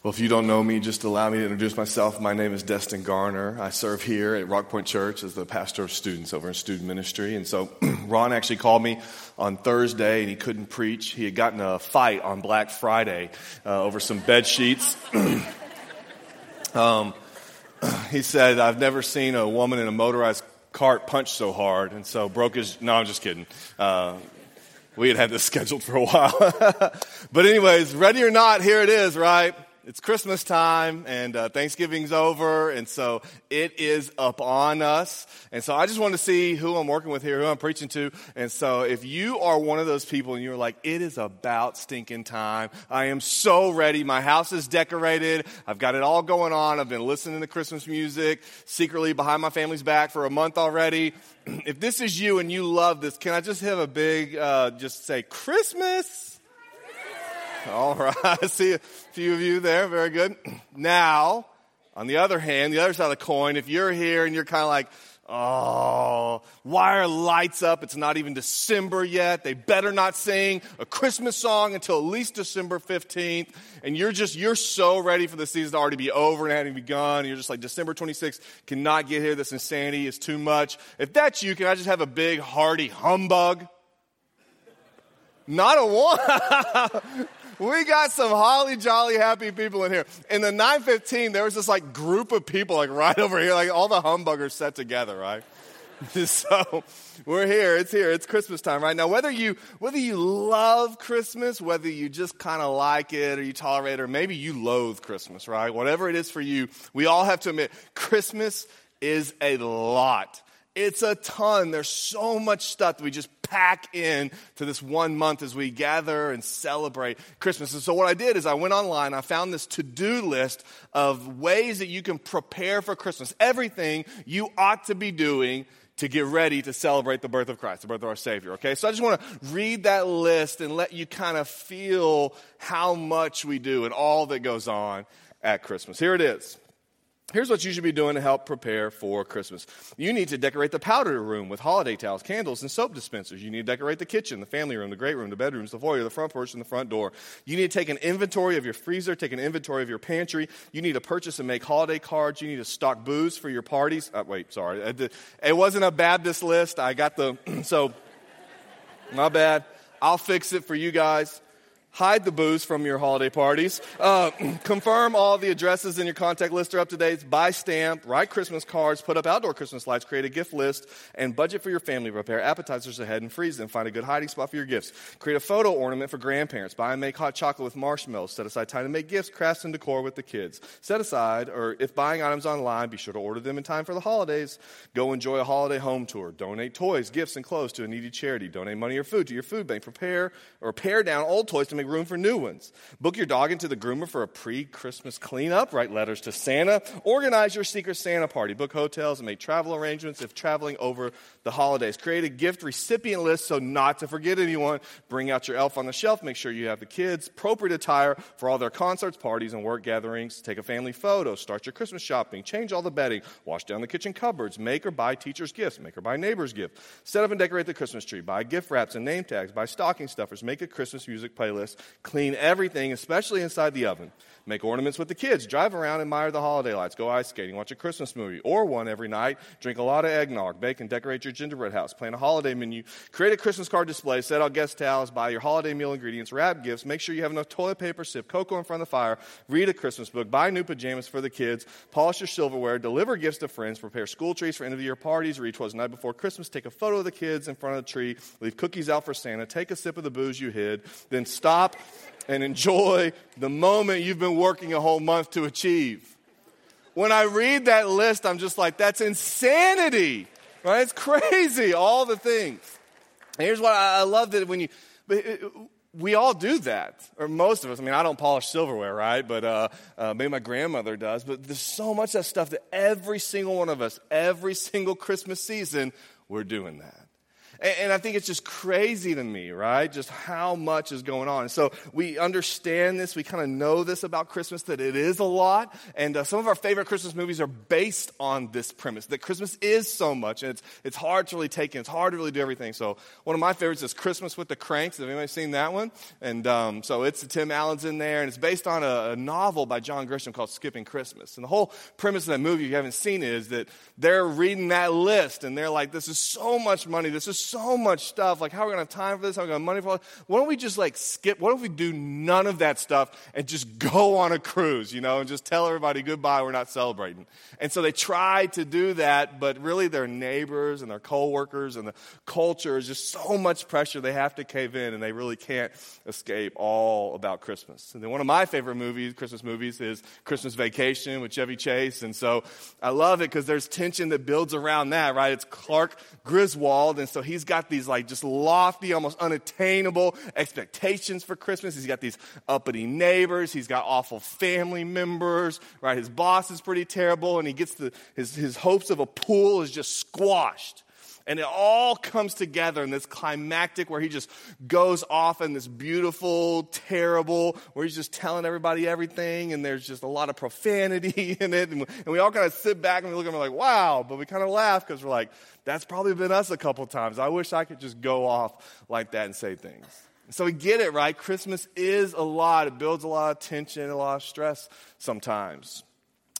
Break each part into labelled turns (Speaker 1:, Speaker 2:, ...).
Speaker 1: Well, if you don't know me, just allow me to introduce myself. My name is Destin Garner. I serve here at Rock Point Church as the pastor of students over in student ministry. And so Ron actually called me on Thursday and he couldn't preach. He had gotten a fight on Black Friday uh, over some bed sheets. um, he said, I've never seen a woman in a motorized cart punch so hard. And so broke his, no, I'm just kidding. Uh, we had had this scheduled for a while. but anyways, ready or not, here it is, right? It's Christmas time and uh, Thanksgiving's over, and so it is up on us. And so I just want to see who I'm working with here, who I'm preaching to. And so if you are one of those people and you're like, it is about stinking time, I am so ready. My house is decorated. I've got it all going on. I've been listening to Christmas music secretly behind my family's back for a month already. if this is you and you love this, can I just have a big, uh, just say Christmas? All right. I see a few of you there. Very good. Now, on the other hand, the other side of the coin, if you're here and you're kind of like, oh, wire lights up? It's not even December yet. They better not sing a Christmas song until at least December 15th. And you're just, you're so ready for the season to already be over and having begun. You're just like, December 26th cannot get here. This insanity is too much. If that's you, can I just have a big hearty humbug? Not a one. we got some holly jolly happy people in here. In the 915, there was this like group of people like right over here, like all the humbuggers set together, right? so we're here. It's here. It's Christmas time, right? Now, whether you whether you love Christmas, whether you just kind of like it or you tolerate it, or maybe you loathe Christmas, right? Whatever it is for you, we all have to admit Christmas is a lot. It's a ton. There's so much stuff that we just pack in to this one month as we gather and celebrate Christmas. And so what I did is I went online, I found this to-do list of ways that you can prepare for Christmas. Everything you ought to be doing to get ready to celebrate the birth of Christ, the birth of our Savior. Okay, so I just want to read that list and let you kind of feel how much we do and all that goes on at Christmas. Here it is. Here's what you should be doing to help prepare for Christmas. You need to decorate the powder room with holiday towels, candles, and soap dispensers. You need to decorate the kitchen, the family room, the great room, the bedrooms, the foyer, the front porch, and the front door. You need to take an inventory of your freezer, take an inventory of your pantry. You need to purchase and make holiday cards. You need to stock booze for your parties. Uh, wait, sorry. It wasn't a Baptist list. I got the, so, my bad. I'll fix it for you guys hide the booze from your holiday parties, uh, confirm all the addresses in your contact list are up to date, buy stamp, write Christmas cards, put up outdoor Christmas lights, create a gift list, and budget for your family. Prepare appetizers ahead and freeze them. Find a good hiding spot for your gifts. Create a photo ornament for grandparents. Buy and make hot chocolate with marshmallows. Set aside time to make gifts, crafts, and decor with the kids. Set aside, or if buying items online, be sure to order them in time for the holidays. Go enjoy a holiday home tour. Donate toys, gifts, and clothes to a needy charity. Donate money or food to your food bank. Prepare or pare down old toys to make room for new ones. Book your dog into the groomer for a pre Christmas cleanup. Write letters to Santa. Organize your secret Santa party. Book hotels and make travel arrangements if traveling over the holidays. Create a gift recipient list so not to forget anyone. Bring out your elf on the shelf. Make sure you have the kids' appropriate attire for all their concerts, parties, and work gatherings. Take a family photo. Start your Christmas shopping. Change all the bedding. Wash down the kitchen cupboards. Make or buy teachers' gifts. Make or buy neighbors' gifts. Set up and decorate the Christmas tree. Buy gift wraps and name tags. Buy stocking stuffers. Make a Christmas music playlist. Clean everything, especially inside the oven. Make ornaments with the kids. Drive around, admire the holiday lights. Go ice skating. Watch a Christmas movie or one every night. Drink a lot of eggnog. Bake and decorate your gingerbread house. Plan a holiday menu. Create a Christmas card display. Set out guest towels. Buy your holiday meal ingredients. Wrap gifts. Make sure you have enough toilet paper. Sip cocoa in front of the fire. Read a Christmas book. Buy new pajamas for the kids. Polish your silverware. Deliver gifts to friends. Prepare school trees for end of the year parties. Read twas the night before Christmas. Take a photo of the kids in front of the tree. Leave cookies out for Santa. Take a sip of the booze you hid. Then stop and enjoy the moment you've been working a whole month to achieve. When I read that list, I'm just like, that's insanity, right? It's crazy, all the things. And here's what I, love that when you, we all do that, or most of us. I mean, I don't polish silverware, right? But uh, uh, maybe my grandmother does. But there's so much of that stuff that every single one of us, every single Christmas season, we're doing that. And, I think it's just crazy to me, right? Just how much is going on. So we understand this. We kind of know this about Christmas that it is a lot. And uh, some of our favorite Christmas movies are based on this premise that Christmas is so much. And it's, it's hard to really take in, it's hard to really do everything. So one of my favorites is Christmas with the Kranks. Have anybody seen that one? And um, so it's Tim Allen's in there. And it's based on a, a novel by John Grisham called Skipping Christmas. And the whole premise of that movie, if you haven't seen it, is that they're reading that list and they're like, this is so much money. This is so much stuff. Like, how are we going to have time for this? How are we going to have money for it? Why don't we just like skip? Why don't we do none of that stuff and just go on a cruise, you know, and just tell everybody goodbye, we're not celebrating? And so they try to do that, but really their neighbors and their coworkers and the culture is just so much pressure they have to cave in and they really can't escape all about Christmas. And then one of my favorite movies, Christmas movies, is Christmas Vacation with Chevy Chase. And so I love it because there's tension that builds around that, right? It's Clark Griswold, and so he's got these like just lofty, almost unattainable expectations for Christmas. He's got these uppity neighbors, he's got awful family members, right? His boss is pretty terrible, and he gets the, his, his hopes of a pool is just squashed. And it all comes together in this climactic where he just goes off in this beautiful, terrible, where he's just telling everybody everything, and there's just a lot of profanity in it. And we all kind of sit back and we look at him like, wow, but we kind of laugh because we're like, that's probably been us a couple times. I wish I could just go off like that and say things. So we get it, right? Christmas is a lot. It builds a lot of tension, a lot of stress sometimes.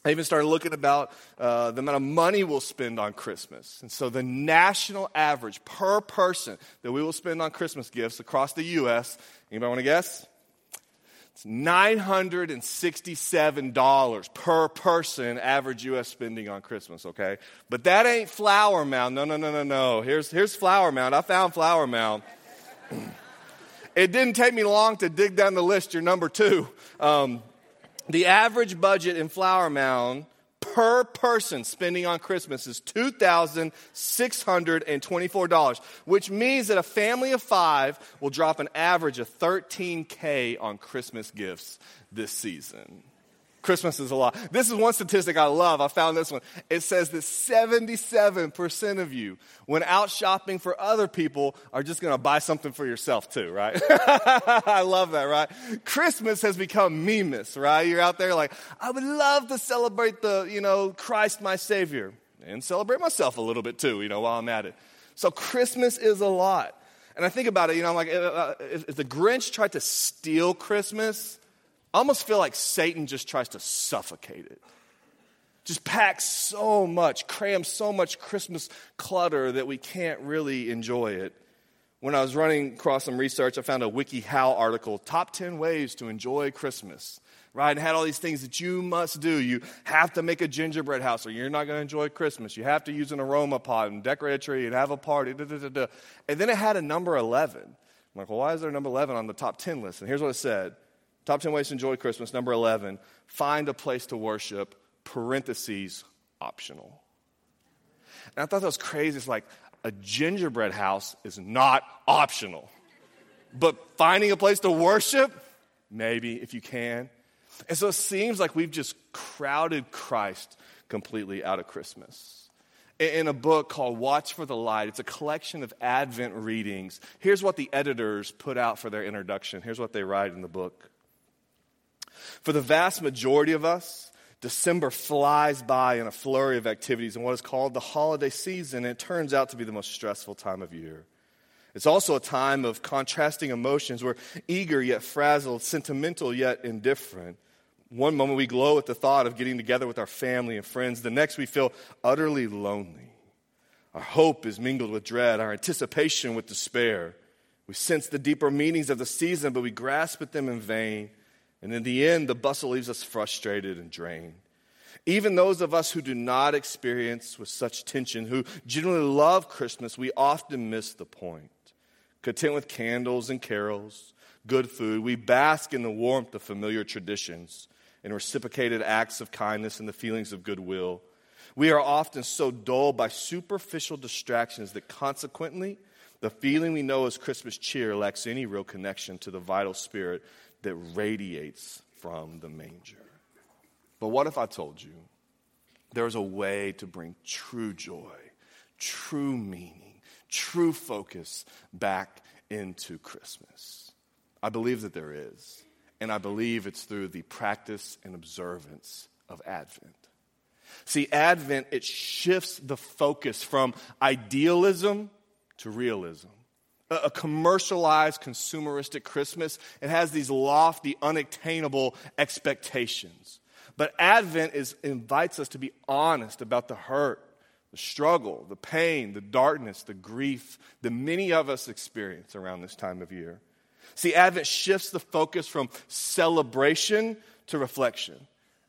Speaker 1: I even started looking about uh, the amount of money we'll spend on Christmas. And so the national average per person that we will spend on Christmas gifts across the U.S., anybody want to guess? It's $967 per person average U.S. spending on Christmas, okay? But that ain't Flower Mound. No, no, no, no, no. Here's, here's Flower Mound. I found Flower Mound. it didn't take me long to dig down the list. You're number two. Um, the average budget in Flower Mound per person spending on Christmas is $2,624, which means that a family of five will drop an average of 13K on Christmas gifts this season. Christmas is a lot. This is one statistic I love. I found this one. It says that 77% of you, when out shopping for other people, are just going to buy something for yourself too, right? I love that, right? Christmas has become memeless, right? You're out there like, I would love to celebrate the, you know, Christ my Savior and celebrate myself a little bit too, you know, while I'm at it. So Christmas is a lot. And I think about it, you know, I'm like, uh, if the Grinch tried to steal Christmas, I almost feel like Satan just tries to suffocate it. Just packs so much, crams so much Christmas clutter that we can't really enjoy it. When I was running across some research, I found a WikiHow article, Top 10 Ways to Enjoy Christmas, right? And had all these things that you must do. You have to make a gingerbread house or you're not going to enjoy Christmas. You have to use an aroma pot and decorate a tree and have a party. Da, da, da, and then it had a number 11. I'm like, well, why is there a number 11 on the top 10 list? And here's what it said Top 10 ways to enjoy Christmas. Number 11, find a place to worship, parentheses, optional. And I thought that was crazy. It's like a gingerbread house is not optional. But finding a place to worship, maybe if you can. And so it seems like we've just crowded Christ completely out of Christmas. In a book called Watch for the Light, it's a collection of Advent readings. Here's what the editors put out for their introduction. Here's what they write in the book. For the vast majority of us, December flies by in a flurry of activities in what is called the holiday season, and it turns out to be the most stressful time of year. It's also a time of contrasting emotions. We're eager yet frazzled, sentimental yet indifferent. One moment we glow at the thought of getting together with our family and friends, the next we feel utterly lonely. Our hope is mingled with dread, our anticipation with despair. We sense the deeper meanings of the season, but we grasp at them in vain. And in the end, the bustle leaves us frustrated and drained. Even those of us who do not experience with such tension, who genuinely love Christmas, we often miss the point. Content with candles and carols, good food, we bask in the warmth of familiar traditions and reciprocated acts of kindness and the feelings of goodwill. We are often so dulled by superficial distractions that consequently, the feeling we know as Christmas cheer lacks any real connection to the vital spirit that radiates from the manger. But what if I told you there's a way to bring true joy, true meaning, true focus back into Christmas? I believe that there is. And I believe it's through the practice and observance of Advent. See, Advent, it shifts the focus from idealism to realism. A, commercialized, consumeristic Christmas, it has these lofty, unattainable expectations. But Advent is, invites us to be honest about the hurt, the struggle, the pain, the darkness, the grief that many of us experience around this time of year. See, Advent shifts the focus from celebration to reflection.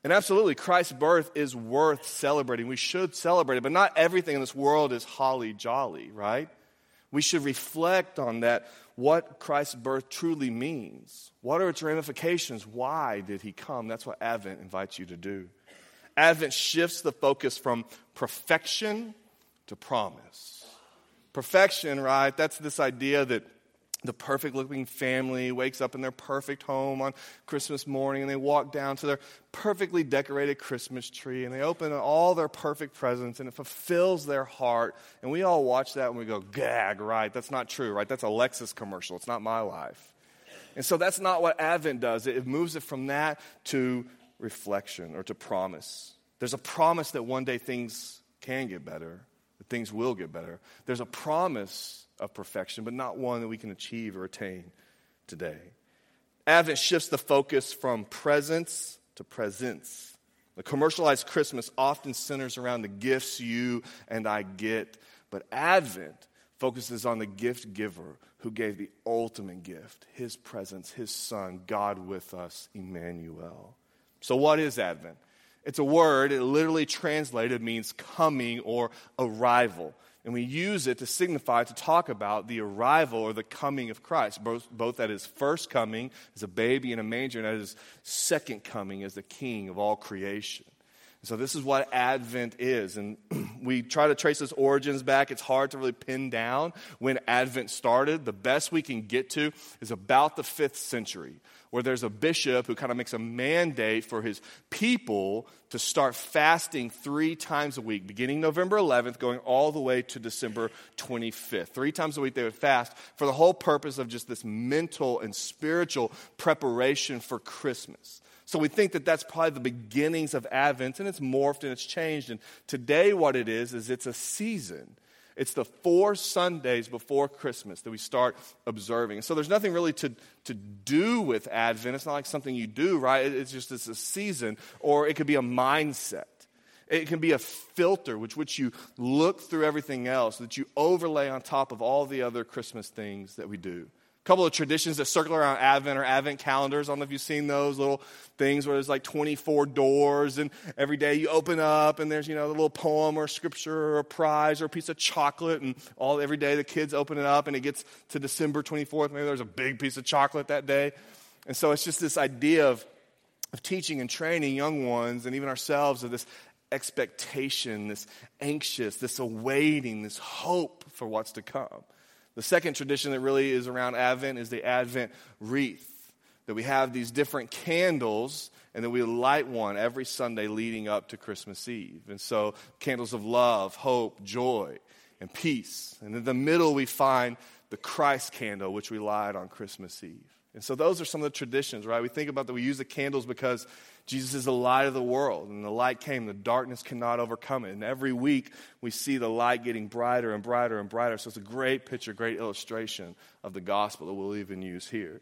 Speaker 1: And absolutely, Christ's birth is worth celebrating. We should celebrate it, but not everything in this world is holly jolly, right? We should reflect on that, what Christ's birth truly means. What are its ramifications? Why did he come? That's what Advent invites you to do. Advent shifts the focus from perfection to promise. Perfection, right? That's this idea that the perfect looking family wakes up in their perfect home on Christmas morning and they walk down to their perfectly decorated Christmas tree and they open all their perfect presents and it fulfills their heart. And we all watch that and we go, gag, right? That's not true, right? That's a Lexus commercial. It's not my life. And so that's not what Advent does. It moves it from that to reflection or to promise. There's a promise that one day things can get better, that things will get better. There's a promise of perfection, but not one that we can achieve or attain today. Advent shifts the focus from presence to presence. The commercialized Christmas often centers around the gifts you and I get, but Advent focuses on the gift giver who gave the ultimate gift his presence, his son, God with us, Emmanuel. So, what is Advent? It's a word, it literally translated means coming or arrival and we use it to signify, to talk about the arrival or the coming of Christ, both, both at his first coming as a baby in a manger and at his second coming as the king of all creation. So, this is what Advent is. And we try to trace its origins back. It's hard to really pin down when Advent started. The best we can get to is about the fifth century, where there's a bishop who kind of makes a mandate for his people to start fasting three times a week, beginning November 11th, going all the way to December 25th. Three times a week they would fast for the whole purpose of just this mental and spiritual preparation for Christmas. So we think that that's probably the beginnings of Advent, and it's morphed and it's changed. And today, what it is, is it's a season. It's the four Sundays before Christmas that we start observing. So there's nothing really to, to do with Advent. It's not like something you do, right? It's just it's a season, or it could be a mindset. It can be a filter which which you look through everything else, that you overlay on top of all the other Christmas things that we do couple of traditions that circle around Advent or Advent calendars. I don't know if you've seen those little things where there's like 24 doors, and every day you open up and there's, you know, a little poem or scripture or a prize or a piece of chocolate, and all every day the kids open it up and it gets to December 24th. Maybe there's a big piece of chocolate that day. And so it's just this idea of, of teaching and training young ones and even ourselves of this expectation, this anxious, this awaiting, this hope for what's to come. The second tradition that really is around Advent is the Advent wreath. That we have these different candles and then we light one every Sunday leading up to Christmas Eve. And so, candles of love, hope, joy, and peace. And in the middle, we find the Christ candle, which we light on Christmas Eve. And so, those are some of the traditions, right? We think about that we use the candles because Jesus is the light of the world, and the light came, the darkness cannot overcome it. And every week we see the light getting brighter and brighter and brighter. So it's a great picture, great illustration of the gospel that we'll even use here.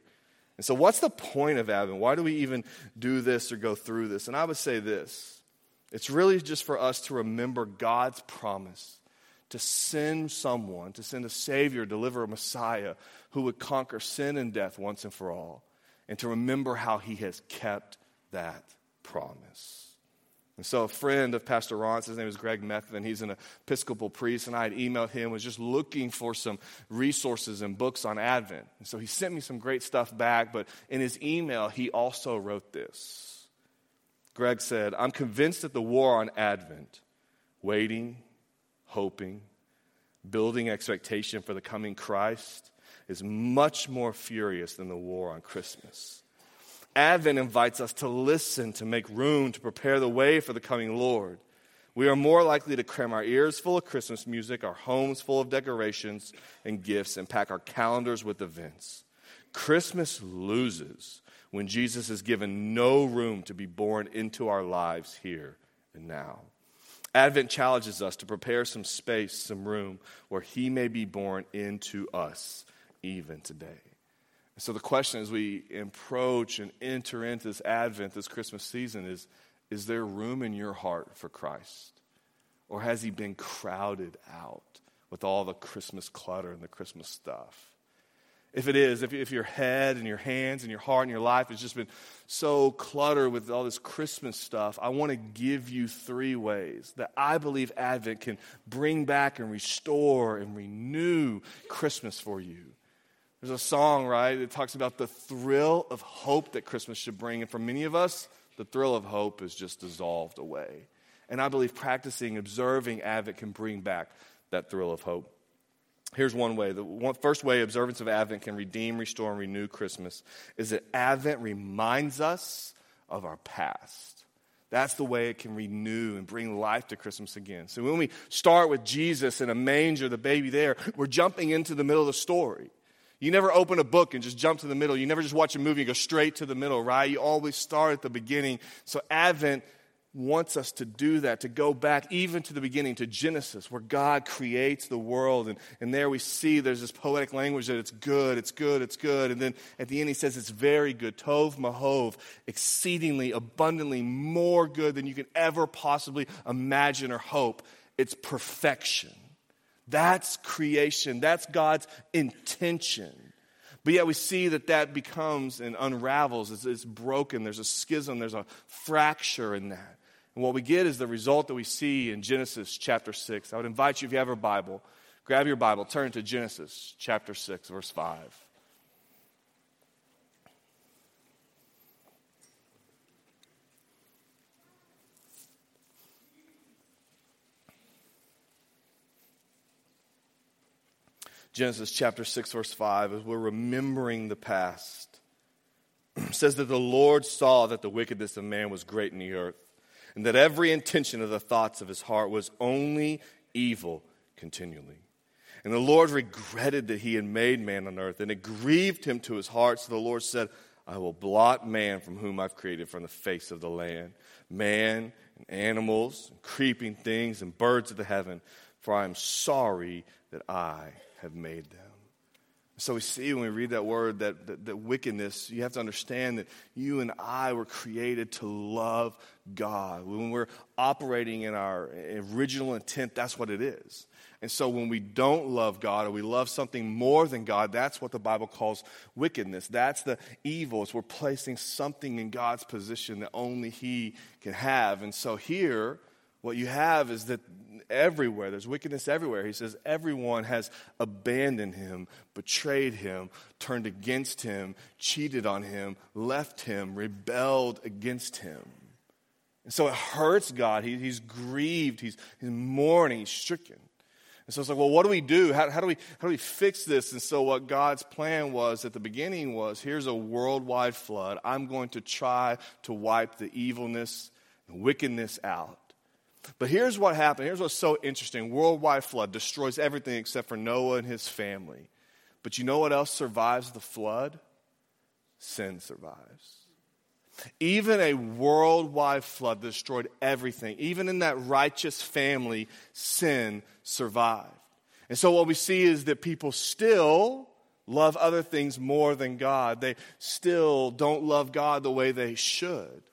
Speaker 1: And so, what's the point of Advent? Why do we even do this or go through this? And I would say this it's really just for us to remember God's promise to send someone, to send a Savior, deliver a Messiah who would conquer sin and death once and for all, and to remember how He has kept that promise. And so, a friend of Pastor Ron's, his name is Greg Methvin, he's an Episcopal priest, and I had emailed him, was just looking for some resources and books on Advent. And so, he sent me some great stuff back, but in his email, he also wrote this. Greg said, I'm convinced that the war on Advent, waiting, hoping, building expectation for the coming Christ, is much more furious than the war on Christmas. Advent invites us to listen, to make room, to prepare the way for the coming Lord. We are more likely to cram our ears full of Christmas music, our homes full of decorations and gifts, and pack our calendars with events. Christmas loses when Jesus is given no room to be born into our lives here and now. Advent challenges us to prepare some space, some room where He may be born into us even today. so the question as we approach and enter into this Advent, this Christmas season, is is there room in your heart for Christ? Or has He been crowded out with all the Christmas clutter and the Christmas stuff? If it is, if, if your head and your hands and your heart and your life has just been so cluttered with all this Christmas stuff, I want to give you three ways that I believe Advent can bring back and restore and renew Christmas for you. There's a song, right, that talks about the thrill of hope that Christmas should bring. And for many of us, the thrill of hope is just dissolved away. And I believe practicing, observing Advent can bring back that thrill of hope. Here's one way. The one, first way observance of Advent can redeem, restore, and renew Christmas is that Advent reminds us of our past. That's the way it can renew and bring life to Christmas again. So when we start with Jesus in a manger, the baby there, we're jumping into the middle of the story. You never open a book and just jump to the middle. You never just watch a movie and go straight to the middle, right? You always start at the beginning. So Advent wants us to do that, to go back even to the beginning, to Genesis, where God creates the world. And, and there we see there's this poetic language that it's good, it's good, it's good. And then at the end, he says it's very good. Tov Mahov, exceedingly, abundantly more good than you can ever possibly imagine or hope. It's perfection. That's creation, that's God's intention. But yet we see that that becomes and unravels. It's, it's, broken. There's a schism. There's a fracture in that. And what we get is the result that we see in Genesis chapter 6. I would invite you, if you have a Bible, grab your Bible, turn to Genesis chapter 6, verse 5. Genesis chapter 6, verse 5, as we're remembering the past, says that the Lord saw that the wickedness of man was great in the earth and that every intention of the thoughts of his heart was only evil continually. And the Lord regretted that he had made man on earth, and it grieved him to his heart. So the Lord said, I will blot man from whom I've created from the face of the land, man and animals, and creeping things, and birds of the heaven, for I am sorry that I have made them. So we see when we read that word that, that, that, wickedness, you have to understand that you and I were created to love God. When we're operating in our original intent, that's what it is. And so when we don't love God or we love something more than God, that's what the Bible calls wickedness. That's the evil. It's we're placing something in God's position that only He can have. And so here, what you have is that everywhere, there's wickedness everywhere. He says, everyone has abandoned him, betrayed him, turned against him, cheated on him, left him, rebelled against him. And so it hurts God. He, he's grieved, he's, he's mourning, he's stricken. And so it's like, well, what do we do? How, how, do we, how do we fix this? And so, what God's plan was at the beginning was here's a worldwide flood. I'm going to try to wipe the evilness, the wickedness out. But here's what happened. Here's what's so interesting worldwide flood destroys everything except for Noah and his family. But you know what else survives the flood? Sin survives. Even a worldwide flood destroyed everything. Even in that righteous family, sin survived. And so what we see is that people still love other things more than God. They still don't love God the way they should.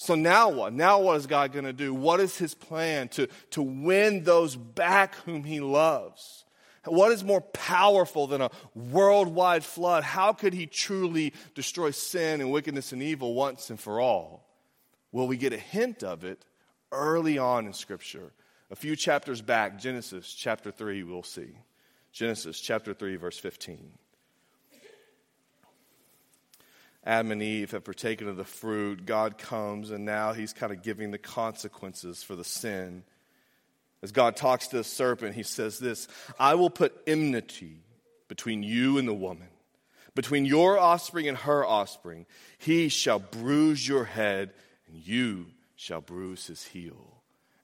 Speaker 1: So now what? Now what is God going to do? What is his plan to, to win those back whom he loves? What is more powerful than a worldwide flood? How could he truly destroy sin and wickedness and evil once and for all? Well, we get a hint of it early on in Scripture. A few chapters back, Genesis chapter 3, we'll see. Genesis chapter 3, verse 15. Adam and Eve have partaken of the fruit, God comes and now he's kind of giving the consequences for the sin. As God talks to the serpent, he says this I will put enmity between you and the woman, between your offspring and her offspring. He shall bruise your head, and you shall bruise his heel.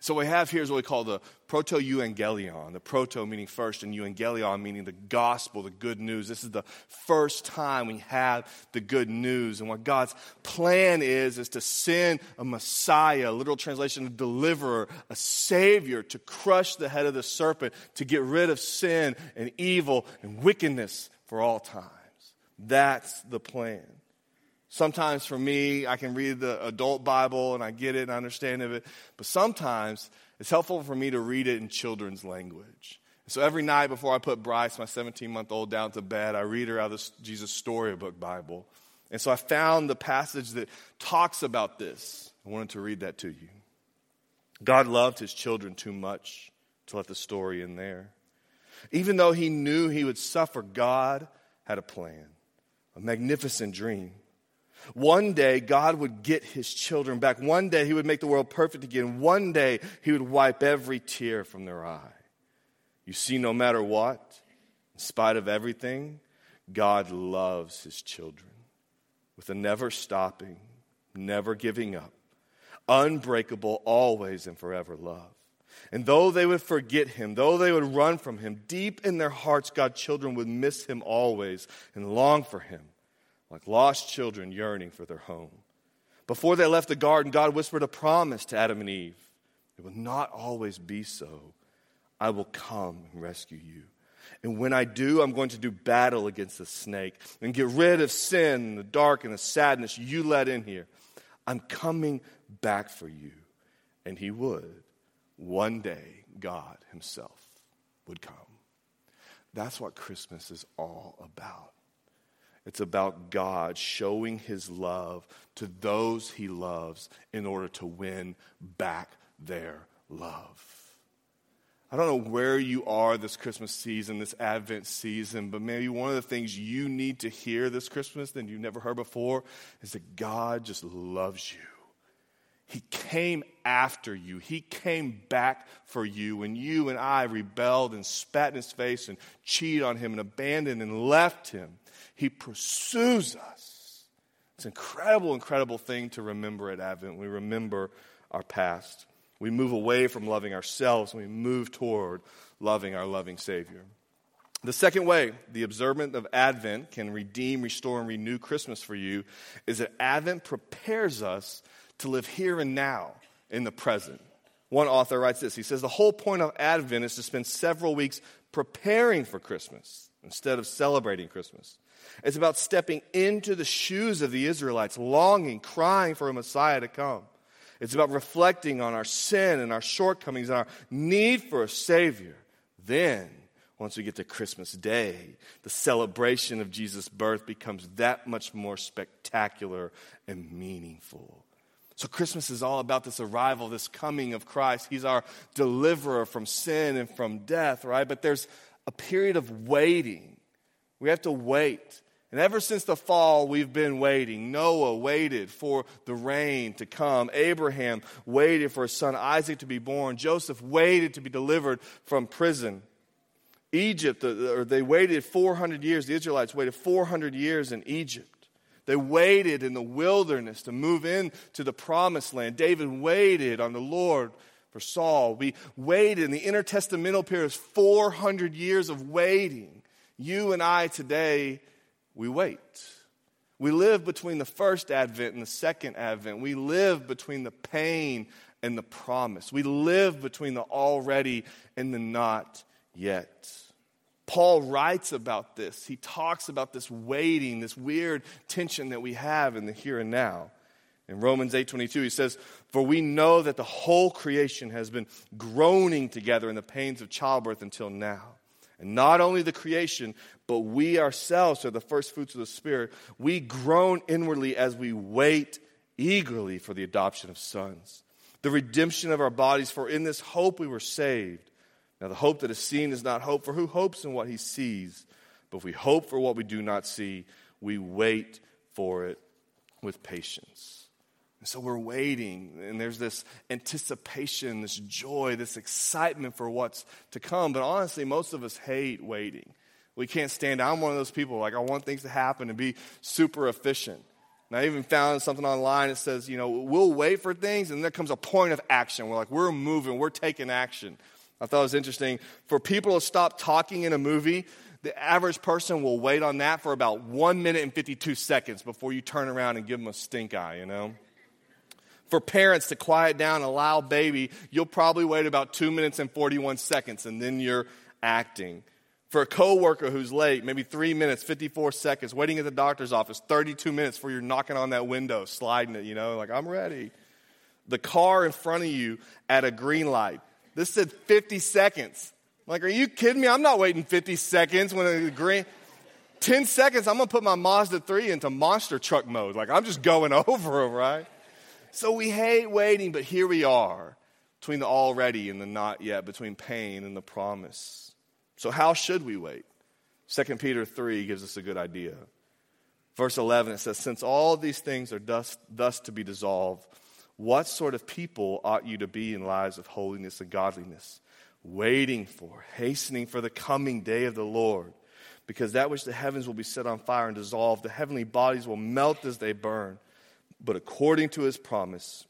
Speaker 1: So what we have here is what we call the proto-evangelion. The proto meaning first, and evangelion meaning the gospel, the good news. This is the first time we have the good news. And what God's plan is, is to send a Messiah, literal translation, a deliverer, a savior to crush the head of the serpent, to get rid of sin and evil and wickedness for all times. That's the plan. Sometimes for me, I can read the adult Bible and I get it and I understand of it, but sometimes it's helpful for me to read it in children's language. So every night before I put Bryce, my 17 month old, down to bed, I read her out of the Jesus Storybook Bible. And so I found the passage that talks about this. I wanted to read that to you. God loved his children too much to let the story in there. Even though he knew he would suffer, God had a plan, a magnificent dream. One day, God would get his children back. One day, he would make the world perfect again. One day, he would wipe every tear from their eye. You see, no matter what, in spite of everything, God loves his children with a never stopping, never giving up, unbreakable, always and forever love. And though they would forget him, though they would run from him, deep in their hearts, God's children would miss him always and long for him like lost children yearning for their home. Before they left the garden, God whispered a promise to Adam and Eve it will not always be so. I will come and rescue you. And when I do, I'm going to do battle against the snake and get rid of sin, the dark, and the sadness you let in here. I'm coming back for you. And he would. One day, God himself would come. That's what Christmas is all about. It's about God showing his love to those he loves in order to win back their love. I don't know where you are this Christmas season, this Advent season, but maybe one of the things you need to hear this Christmas that you've never heard before is that God just loves you. He came after you. He came back for you when you and I rebelled and spat in his face and cheated on him and abandoned and left him. He pursues us. It's an incredible, incredible thing to remember at Advent. We remember our past. We move away from loving ourselves and we move toward loving our loving Savior. The second way the observance of Advent can redeem, restore, and renew Christmas for you is that Advent prepares us to live here and now in the present. One author writes this He says, The whole point of Advent is to spend several weeks preparing for Christmas instead of celebrating Christmas. It's about stepping into the shoes of the Israelites, longing, crying for a Messiah to come. It's about reflecting on our sin and our shortcomings and our need for a Savior. Then, once we get to Christmas Day, the celebration of Jesus' birth becomes that much more spectacular and meaningful. So, Christmas is all about this arrival, this coming of Christ. He's our deliverer from sin and from death, right? But there's a period of waiting. We have to wait. And ever since the fall, we've been waiting. Noah waited for the rain to come. Abraham waited for his son Isaac to be born. Joseph waited to be delivered from prison. Egypt, or they waited 400 years. The Israelites waited 400 years in Egypt. They waited in the wilderness to move into the promised land. David waited on the Lord for Saul. We waited in the intertestamental period, 400 years of waiting. You and I today we wait. We live between the first advent and the second advent. We live between the pain and the promise. We live between the already and the not yet. Paul writes about this. He talks about this waiting, this weird tension that we have in the here and now. In Romans 8:22 he says, "For we know that the whole creation has been groaning together in the pains of childbirth until now." And not only the creation, but we ourselves are the first fruits of the Spirit. We groan inwardly as we wait eagerly for the adoption of sons, the redemption of our bodies, for in this hope we were saved. Now, the hope that is seen is not hope, for who hopes in what he sees? But if we hope for what we do not see, we wait for it with patience. And so we're waiting, and there's this anticipation, this joy, this excitement for what's to come. But honestly, most of us hate waiting. We can't stand. I'm one of those people, like, I want things to happen and be super efficient. And I even found something online that says, you know, we'll wait for things and there comes a point of action. We're like, we're moving, we're taking action. I thought it was interesting. For people to stop talking in a movie, the average person will wait on that for about one minute and 52 seconds before you turn around and give them a stink eye, you know? For parents to quiet down a loud baby, you'll probably wait about two minutes and 41 seconds and then you're acting. For a coworker who's late, maybe three minutes, 54 seconds, waiting at the doctor's office, 32 minutes before you're knocking on that window, sliding it, you know, like, I'm ready. The car in front of you at a green light. This said 50 seconds. I'm like, are you kidding me? I'm not waiting 50 seconds when a green. 10 seconds, I'm gonna put my Mazda 3 into monster truck mode. Like, I'm just going over it, right? So we hate waiting, but here we are between the already and the not yet, between pain and the promise. So, how should we wait? 2 Peter 3 gives us a good idea. Verse 11, it says, Since all these things are thus, thus to be dissolved, what sort of people ought you to be in lives of holiness and godliness, waiting for, hastening for the coming day of the Lord? Because that which the heavens will be set on fire and dissolved, the heavenly bodies will melt as they burn. But according to his promise,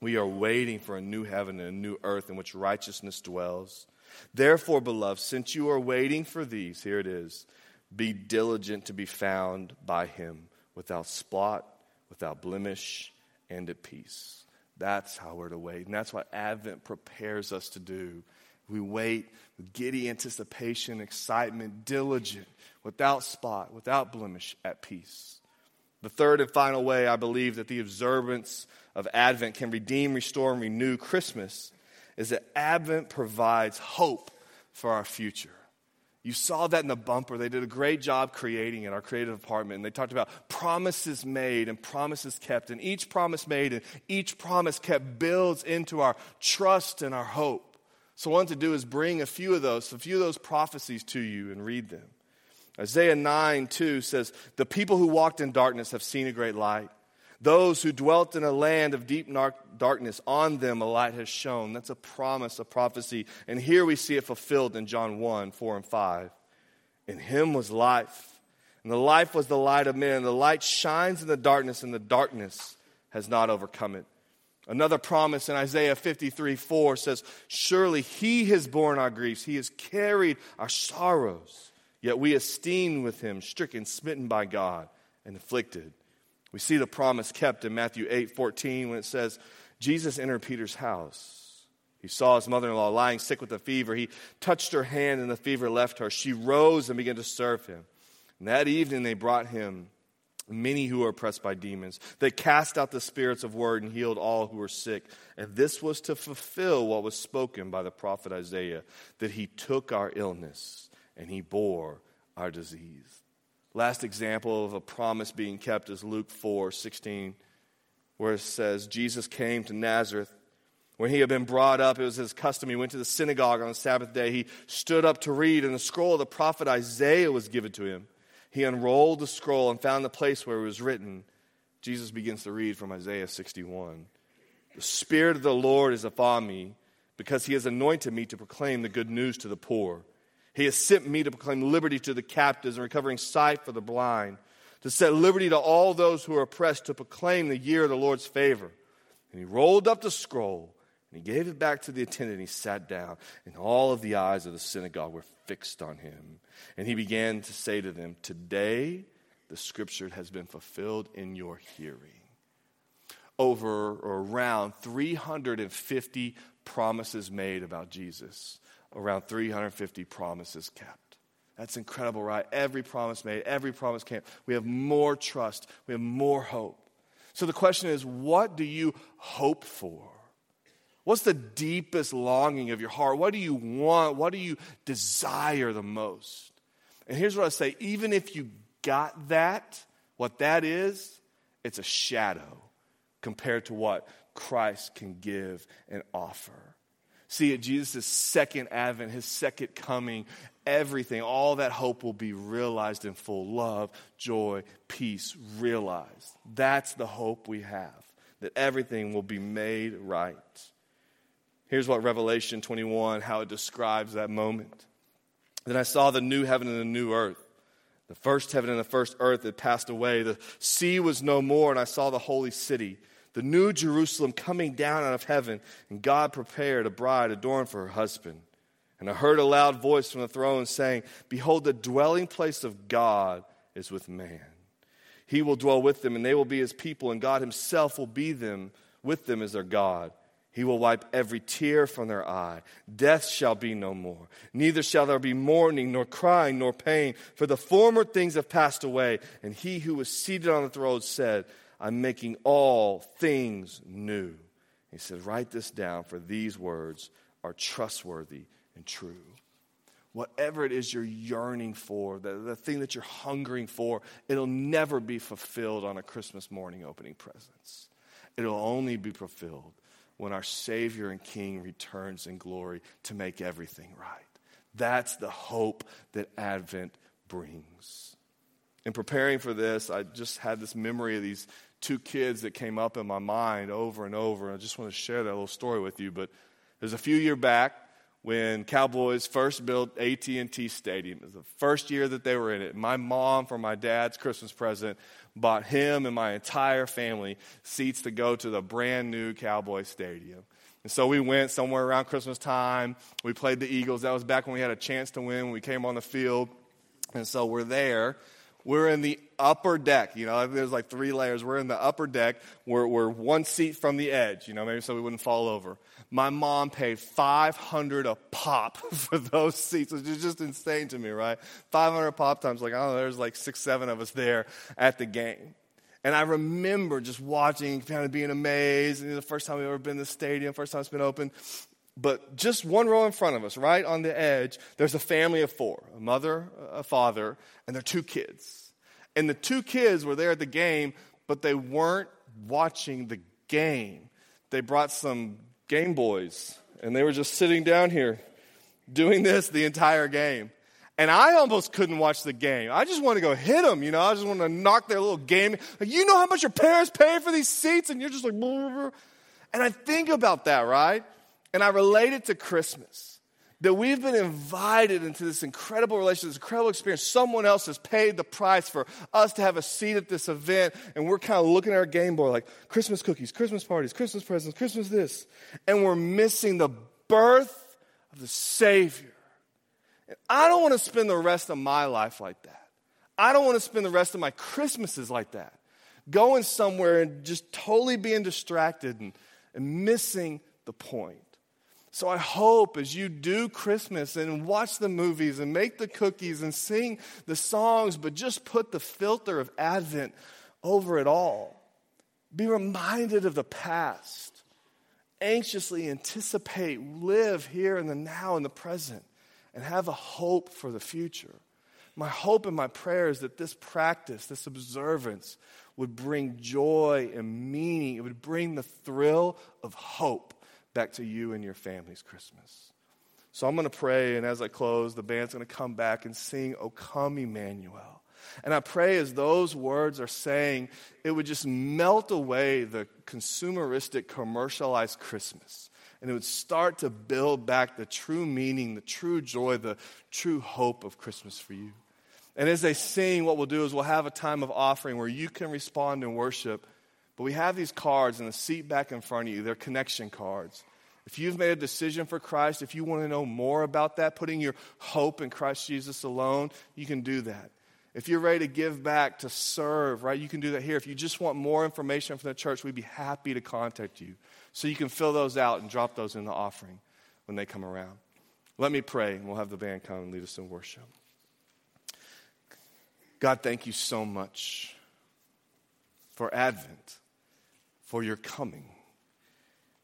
Speaker 1: we are waiting for a new heaven and a new earth in which righteousness dwells. Therefore, beloved, since you are waiting for these, here it is be diligent to be found by him without spot, without blemish, and at peace. That's how we're to wait. And that's what Advent prepares us to do. We wait with giddy anticipation, excitement, diligent, without spot, without blemish, at peace. The third and final way I believe that the observance of Advent can redeem, restore, and renew Christmas is that Advent provides hope for our future. You saw that in the bumper. They did a great job creating it, our creative department. And they talked about promises made and promises kept. And each promise made and each promise kept builds into our trust and our hope. So, what I want to do is bring a few of those, a few of those prophecies to you and read them. Isaiah 9 2 says, The people who walked in darkness have seen a great light. Those who dwelt in a land of deep darkness, on them a light has shone. That's a promise, a prophecy. And here we see it fulfilled in John 1 4 and 5. In him was life, and the life was the light of men. The light shines in the darkness, and the darkness has not overcome it. Another promise in Isaiah 53 4 says, Surely he has borne our griefs, he has carried our sorrows. Yet we esteemed with him, stricken, smitten by God, and afflicted. We see the promise kept in Matthew 8 14 when it says, Jesus entered Peter's house. He saw his mother in law lying sick with a fever. He touched her hand, and the fever left her. She rose and began to serve him. And that evening they brought him many who were oppressed by demons. They cast out the spirits of word and healed all who were sick. And this was to fulfill what was spoken by the prophet Isaiah that he took our illness and he bore our disease. Last example of a promise being kept is Luke 4 16, where it says, Jesus came to Nazareth. When he had been brought up, it was his custom. He went to the synagogue on the Sabbath day. He stood up to read, and the scroll of the prophet Isaiah was given to him. He unrolled the scroll and found the place where it was written. Jesus begins to read from Isaiah 61. The Spirit of the Lord is upon me because he has anointed me to proclaim the good news to the poor. He has sent me to proclaim liberty to the captives and recovering sight for the blind, to set liberty to all those who are oppressed, to proclaim the year of the Lord's favor. And he rolled up the scroll and he gave it back to the attendant. And he sat down, and all of the eyes of the synagogue were fixed on him. And he began to say to them, Today the scripture has been fulfilled in your hearing. Over or around 350 promises made about Jesus around 350 promises kept. That's incredible, right? Every promise made, every promise kept. We have more trust, we have more hope. So the question is what do you hope for? What's the deepest longing of your heart? What do you want? What do you desire the most? And here's what I say even if you got that, what that is, it's a shadow compared to what Christ can give and offer. See, at Jesus' second advent, his second coming, everything, all that hope will be realized in full love, joy, peace, realized. That's the hope we have, that everything will be made right. Here's what Revelation 21, how it describes that moment. Then I saw the new heaven and the new earth. The first heaven and the first earth had passed away. The sea was no more, and I saw the holy city, the new Jerusalem coming down out of heaven, and God prepared a bride adorned for her husband. And I heard a loud voice from the throne saying, Behold, the dwelling place of God is with man. He will dwell with them, and they will be his people, and God himself will be them with them as their God. He will wipe every tear from their eye. Death shall be no more. Neither shall there be mourning, nor crying, nor pain, for the former things have passed away. And he who was seated on the throne said, I'm making all things new. He said, Write this down, for these words are trustworthy and true. Whatever it is you're yearning for, the, the thing that you're hungering for, it'll never be fulfilled on a Christmas morning opening presents. It'll only be fulfilled when our Savior and King returns in glory to make everything right. That's the hope that Advent brings. In preparing for this, I just had this memory of these two kids that came up in my mind over and over. I just want to share that little story with you. But there's a few years back when Cowboys first built AT&T Stadium. It was the first year that they were in it. My mom, for my dad's Christmas present, bought him and my entire family seats to go to the brand new Cowboy Stadium. And so we went somewhere around Christmas time. We played the Eagles. That was back when we had a chance to win when we came on the field. And so we're there. We're in the upper deck. You know, there's like three layers. We're in the upper deck. We're, we're one seat from the edge, you know, maybe so we wouldn't fall over. My mom paid 500 a pop for those seats, which is just insane to me, right? 500 pop times, like, I don't know, there's like six, seven of us there at the game. And I remember just watching, kind of being amazed. And the first time we've ever been in the stadium, first time it's been open. But just one row in front of us, right on the edge, there's a family of four a mother, a father, and their two kids. And the two kids were there at the game, but they weren't watching the game. They brought some Game Boys, and they were just sitting down here doing this the entire game. And I almost couldn't watch the game. I just want to go hit them, you know. I just want to knock their little game. Like, you know how much your parents pay for these seats, and you're just like, and I think about that, right? And I relate it to Christmas that we've been invited into this incredible relationship, this incredible experience. Someone else has paid the price for us to have a seat at this event, and we're kind of looking at our game board like Christmas cookies, Christmas parties, Christmas presents, Christmas this, and we're missing the birth of the Savior. And I don't want to spend the rest of my life like that. I don't want to spend the rest of my Christmases like that, going somewhere and just totally being distracted and, and missing the point. So I hope as you do Christmas and watch the movies and make the cookies and sing the songs, but just put the filter of Advent over it all. Be reminded of the past. Anxiously anticipate, live here in the now and the present, and have a hope for the future. My hope and my prayer is that this practice, this observance, would bring joy and meaning. It would bring the thrill of hope back to you and your family's Christmas. So I'm going to pray, and as I close, the band's going to come back and sing, O come, Emmanuel. And I pray as those words are saying, it would just melt away the consumeristic, commercialized Christmas. And it would start to build back the true meaning, the true joy, the true hope of Christmas for you. And as they sing, what we'll do is we'll have a time of offering where you can respond in worship but we have these cards in the seat back in front of you. They're connection cards. If you've made a decision for Christ, if you want to know more about that, putting your hope in Christ Jesus alone, you can do that. If you're ready to give back, to serve, right, you can do that here. If you just want more information from the church, we'd be happy to contact you. So you can fill those out and drop those in the offering when they come around. Let me pray, and we'll have the band come and lead us in worship. God, thank you so much for Advent for your coming.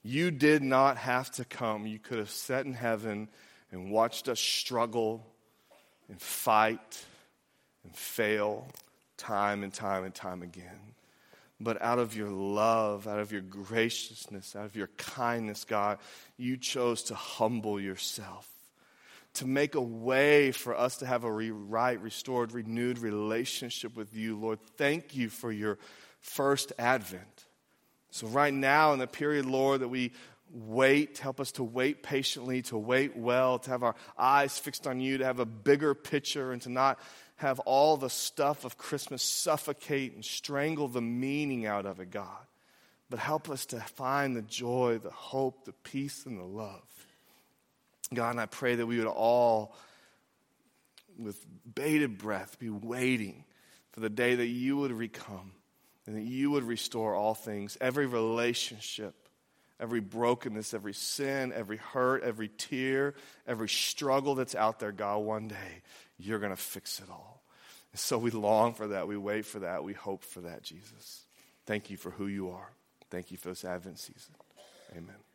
Speaker 1: You did not have to come. You could have sat in heaven and watched us struggle and fight and fail time and time and time again. But out of your love, out of your graciousness, out of your kindness, God, you chose to humble yourself, to make a way for us to have a right, restored, renewed relationship with you, Lord. Thank you for your first advent. So, right now, in the period, Lord, that we wait, help us to wait patiently, to wait well, to have our eyes fixed on you, to have a bigger picture, and to not have all the stuff of Christmas suffocate and strangle the meaning out of it, God. But help us to find the joy, the hope, the peace, and the love. God, and I pray that we would all, with bated breath, be waiting for the day that you would recome and that you would restore all things, every relationship, every brokenness, every sin, every hurt, every tear, every struggle that's out there, God, one day you're going to fix it all. And so we long for that. We wait for that. We hope for that, Jesus. Thank you for who you are. Thank you for this Advent season. Amen.